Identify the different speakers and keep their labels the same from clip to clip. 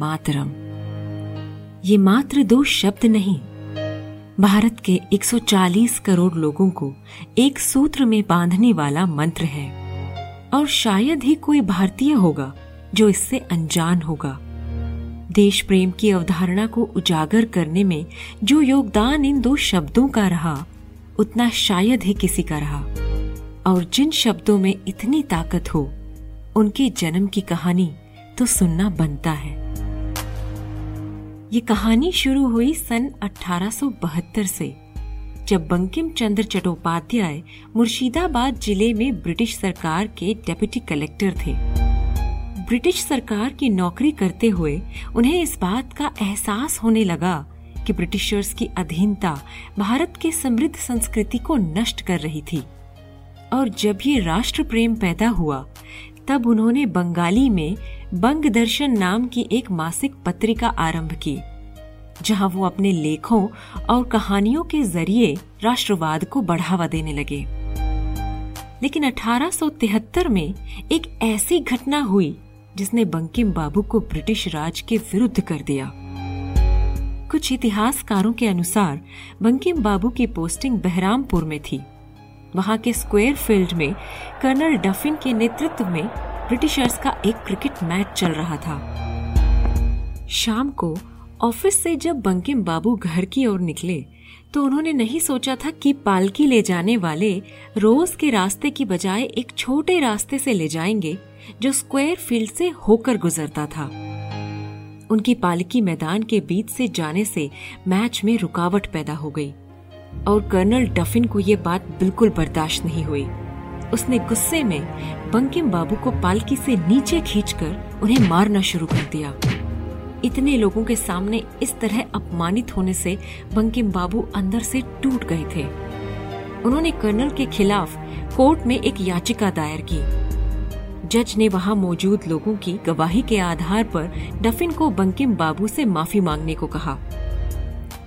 Speaker 1: मातरम।
Speaker 2: ये मात्र दो शब्द नहीं। भारत के 140 करोड़ लोगों को एक सूत्र में बांधने वाला मंत्र है। और शायद ही कोई भारतीय होगा जो इससे अनजान होगा। देश प्रेम की अवधारणा को उजागर करने में जो योगदान इन दो शब्दों का रहा, उतना शायद ही किसी का रहा। और जिन शब्दों में इतनी ताकत हो, उनके जन्म की कहानी तो सुनना बनता है। ये कहानी शुरू हुई सन 1872 से, जब बंकिम चंद्र चट्टोपाध्याय मुर्शिदाबाद ज़िले में ब्रिटिश सरकार के डेप्यूटी कलेक्टर थे। ब्रिटिश सरकार की नौकरी करते हुए उन्हें इस बात का एहसास होने लगा कि ब्रिटिशर्स की अधीनता भारत के समृद्ध संस्कृति को नष्ट कर रही थी। और जब ये राष्ट्र प्रेम पैदा हुआ तब उन्होंने बंगाली में बंग दर्शन नाम की एक मासिक पत्रिका आरंभ की, जहाँ वो अपने लेखों और कहानियों के ज़रिए राष्ट्रवाद को बढ़ावा देने लगे। लेकिन 1873 में एक ऐसी घटना हुई, जिसने बंकिम बाबू को ब्रिटिश राज के विरुद्ध कर दिया। कुछ इतिहासकारों के अनुसार बंकिम बाबू की पोस्टिंग बहरामपुर में थी। वहाँ के स्क्वायर फ़ील्ड में कर्नल डफिन के नेतृत्व में ब्रिटिशर्स का एक क्रिकेट मैच चल रहा था। शाम को ऑफ़िस से जब बंकिम बाबू घर की ओर निकले तो उन्होंने नहीं सोचा था कि पालकी ले जाने वाले रोज के रास्ते की बजाय एक छोटे रास्ते से ले जाएँगे जो स्क्वायर फ़ील्ड से होकर गुजरता था। उनकी पालकी मैदान के बीच से जाने से मैच में रुकावट पैदा हो गई। और कर्नल डफिन को ये बात बिल्कुल बर्दाश्त नहीं हुई। उसने गुस्से में बंकिम बाबू को पालकी से नीचे खींचकर उन्हें मारना शुरू कर दिया। इतने लोगों के सामने इस तरह अपमानित होने से बंकिम बाबू अंदर से टूट गए थे। उन्होंने कर्नल के खिलाफ कोर्ट में एक याचिका दायर की। जज ने वहाँ मौजूद लोगों की गवाही के आधार पर डफिन को बंकिम बाबू से माफ़ी मांगने को कहा।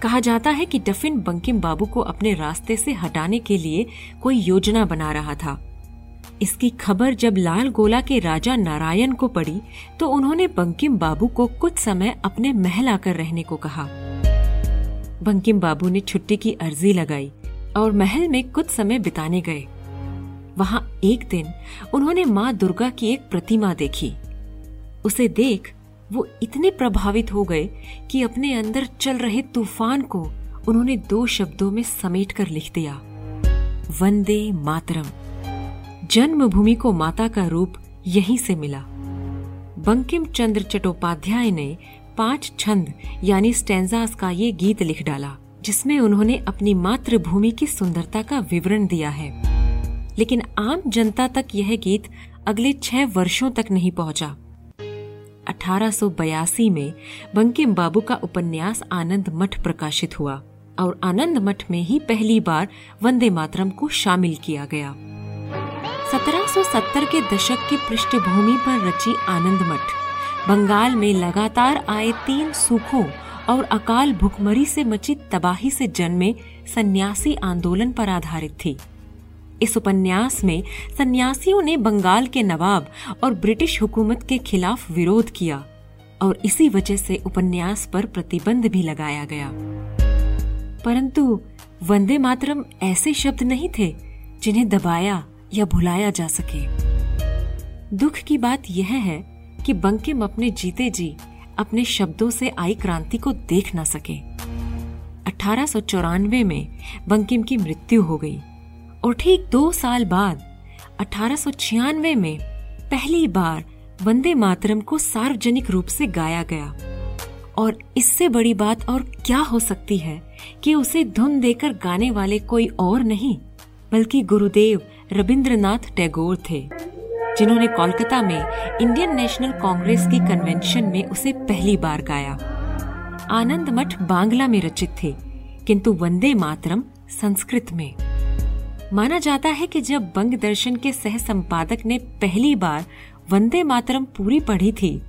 Speaker 2: कहा जाता है कि डफिन बंकिम बाबू को अपने रास्ते से हटाने के लिए कोई योजना बना रहा था। इसकी खबर जब लाल गोला के राजा नारायण को पड़ी तो उन्होंने बंकिम बाबू को कुछ समय अपने महल आकर रहने को कहा। बंकिम बाबू ने छुट्टी की अर्जी लगाई और महल में कुछ समय बिताने गए। वहाँ एक दिन उन्होंने माँ दुर्गा की एक प्रतिमा देखी। उसे देख वो इतने प्रभावित हो गए कि अपने अंदर चल रहे तूफ़ान को उन्होंने दो शब्दों में समेट कर लिख दिया। वंदे मातरम। जन्मभूमि को माता का रूप यहीं से मिला। बंकिम चंद्र चट्टोपाध्याय ने पाँच छंद यानी स्टेंजास का ये गीत लिख डाला, जिसमें उन्होंने अपनी मातृभूमि की सुंदरता का विवरण दिया है। लेकिन आम जनता तक यह गीत अगले छह वर्षों तक नहीं पहुँचा। 1882 में बंकिम बाबू का उपन्यास आनंद मठ प्रकाशित हुआ और आनंद मठ में ही पहली बार वंदे मातरम को शामिल किया गया। 1770 के दशक की पृष्ठभूमि पर रची आनंद मठ। बंगाल में लगातार आए तीन सूखों और अकाल भुखमरी से मची तबाही से जन्मे सन्यासी आंदोलन पर आधारित थी। इस उपन्यास में सन्यासियों ने बंगाल के नवाब और ब्रिटिश हुकूमत के खिलाफ विरोध किया और इसी वजह से उपन्यास पर प्रतिबंध भी लगाया गया। परंतु वंदे मातरम ऐसे शब्द नहीं थे जिन्हें दबाया या भुलाया जा सके। दुख की बात यह है कि बंकिम अपने जीते जी अपने शब्दों से आई क्रांति को देख न सके। अठारह सौ चौरानवे में बंकिम की मृत्यु हो गई। और ठीक दो साल बाद, अठारह सौ छियानवे में पहली बार वंदे मातरम को सार्वजनिक रूप से गाया गया। और इससे बड़ी बात और क्या हो सकती है कि उसे धुन देकर गाने वाले कोई और नहीं, बल्कि गुरुदेव रविंद्रनाथ टैगोर थे, जिन्होंने कोलकाता में इंडियन नेशनल कांग्रेस की कन्वेंशन में उसे पहली बार गाया। आनंद मठ बांग्ला में रचित थे, किंतु वंदे मातरम संस्कृत में। माना जाता है कि जब बंग दर्शन के सह संपादक ने पहली बार वंदे मातरम पूरी पढ़ी थी,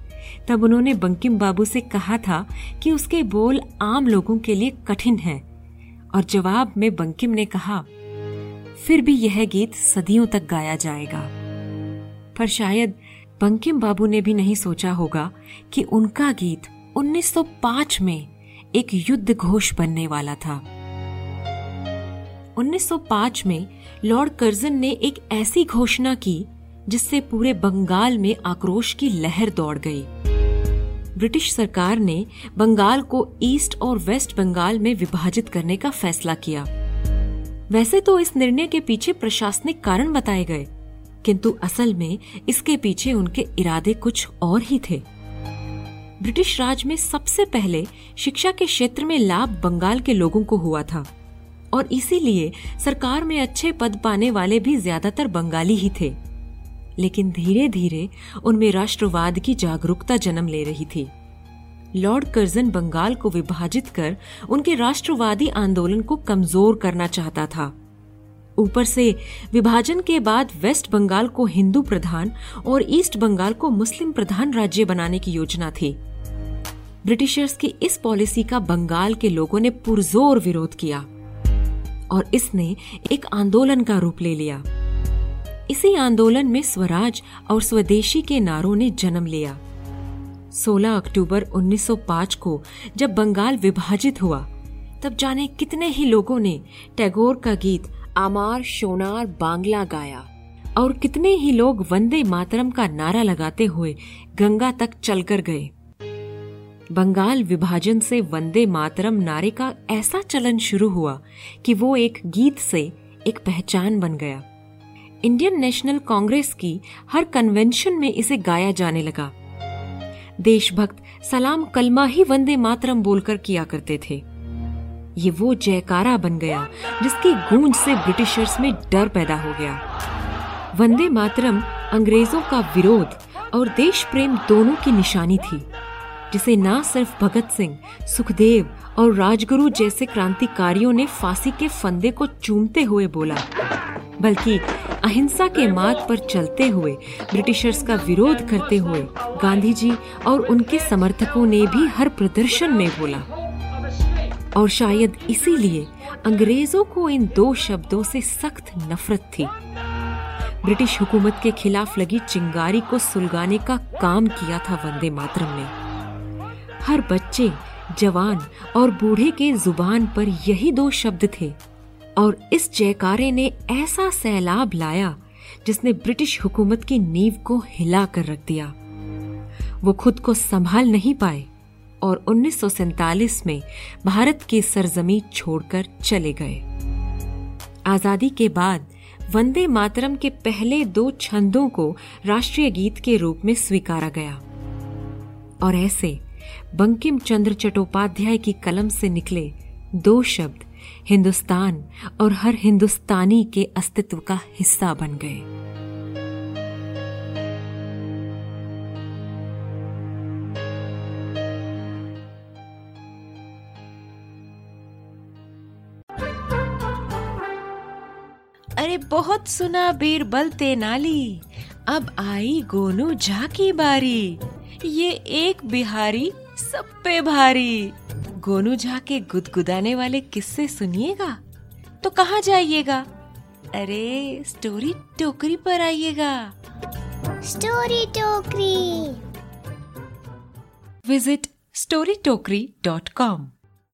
Speaker 2: तब उन्होंने बंकिम बाबू से कहा था कि उसके बोल आम लोगों के लिए कठिन हैं। और जवाब में बंकिम ने कहा, फिर भी यह गीत सदियों तक गाया जाएगा। पर शायद बंकिम बाबू ने भी नहीं सोचा होगा कि उनका गीत 1905 में एक युद्ध घोष बनने वाला था। 1905 में लॉर्ड कर्जन ने एक ऐसी घोषणा की, जिससे पूरे बंगाल में आक्रोश की लहर दौड़ गई। ब्रिटिश सरकार ने बंगाल को ईस्ट और वेस्ट बंगाल में विभाजित करने का फैसला किया। वैसे तो इस निर्णय के पीछे प्रशासनिक कारण बताए गए, किंतु असल में इसके पीछे उनके इरादे कुछ और ही थे। ब्रिटिश राज में सबसे पहले शिक्षा के क्षेत्र में लाभ बंगाल के लोगों को हुआ था। और इसीलिए सरकार में अच्छे पद पाने वाले भी ज़्यादातर बंगाली ही थे। लेकिन धीरे धीरे उनमें राष्ट्रवाद की जागरूकता जन्म ले रही थी। लॉर्ड कर्जन बंगाल को विभाजित कर उनके राष्ट्रवादी आंदोलन को कमज़ोर करना चाहता था। ऊपर से विभाजन के बाद वेस्ट बंगाल को हिंदू प्रधान और ईस्ट बंगाल को मुस्लिम प्रधान राज्य बनाने की योजना थी। ब्रिटिशर्स की इस पॉलिसी का बंगाल के लोगों ने पुरजोर विरोध किया। और इसने एक आंदोलन का रूप ले लिया। इसी आंदोलन में स्वराज और स्वदेशी के नारों ने जन्म लिया। 16 अक्टूबर 1905 को जब बंगाल विभाजित हुआ, तब जाने कितने ही लोगों ने टैगोर का गीत आमार शोनार बांग्ला गाया और कितने ही लोग वंदे मातरम का नारा लगाते हुए गंगा तक चलकर गए। बंगाल विभाजन से वंदे मातरम नारे का ऐसा चलन शुरू हुआ कि वो एक गीत से एक पहचान बन गया। इंडियन नेशनल कांग्रेस की हर कन्वेंशन में इसे गाया जाने लगा। देशभक्त सलाम कलमा ही वंदे मातरम बोलकर किया करते थे। ये वो जयकारा बन गया जिसकी गूंज से ब्रिटिशर्स में डर पैदा हो गया। वंदे मातरम अंग्रेज़ों का विरोध और देश प्रेम दोनों की निशानी थी। जिसे न सिर्फ़ भगत सिंह, सुखदेव और राजगुरु जैसे क्रांतिकारियों ने फांसी के फंदे को चूमते हुए बोला, बल्कि अहिंसा के मार्ग पर चलते हुए, ब्रिटिशर्स का विरोध करते हुए गांधी जी और उनके समर्थकों ने भी हर प्रदर्शन में बोला। और शायद इसीलिए अंग्रेज़ों को इन दो शब्दों से सख्त नफरत थी। ब्रिटिश हुकूमत के खिलाफ लगी चिंगारी को सुलगाने का काम किया था वंदे मातरम ने। हर बच्चे, जवान और बूढ़े के ज़ुबान पर यही दो शब्द थे। और इस जयकारे ने ऐसा सैलाब लाया, जिसने ब्रिटिश हुकूमत की नींव को हिला कर रख दिया। वो खुद को संभाल नहीं पाए और 1947 में भारत की सरजमी छोड़कर चले गए। आज़ादी के बाद वंदे मातरम के पहले दो छंदों को राष्ट्रीय गीत के रूप में स्वीकारा गया। और ऐसे बंकिम चंद्र चट्टोपाध्याय की कलम से निकले दो शब्द, हिंदुस्तान और हर हिंदुस्तानी के अस्तित्व का हिस्सा बन गए।
Speaker 3: अरे बहुत सुना, बीरबल तेनाली। अब आई गोनू झा की बारी। ये एक बिहारी सब पे भारी। गोनू झा के गुदगुदाने वाले किस्से सुनिएगा? तो कहाँ जाइएगा? अरे स्टोरी टोकरी पर आइएगा।
Speaker 4: स्टोरी टोकरी।
Speaker 2: Visit storytokri.com.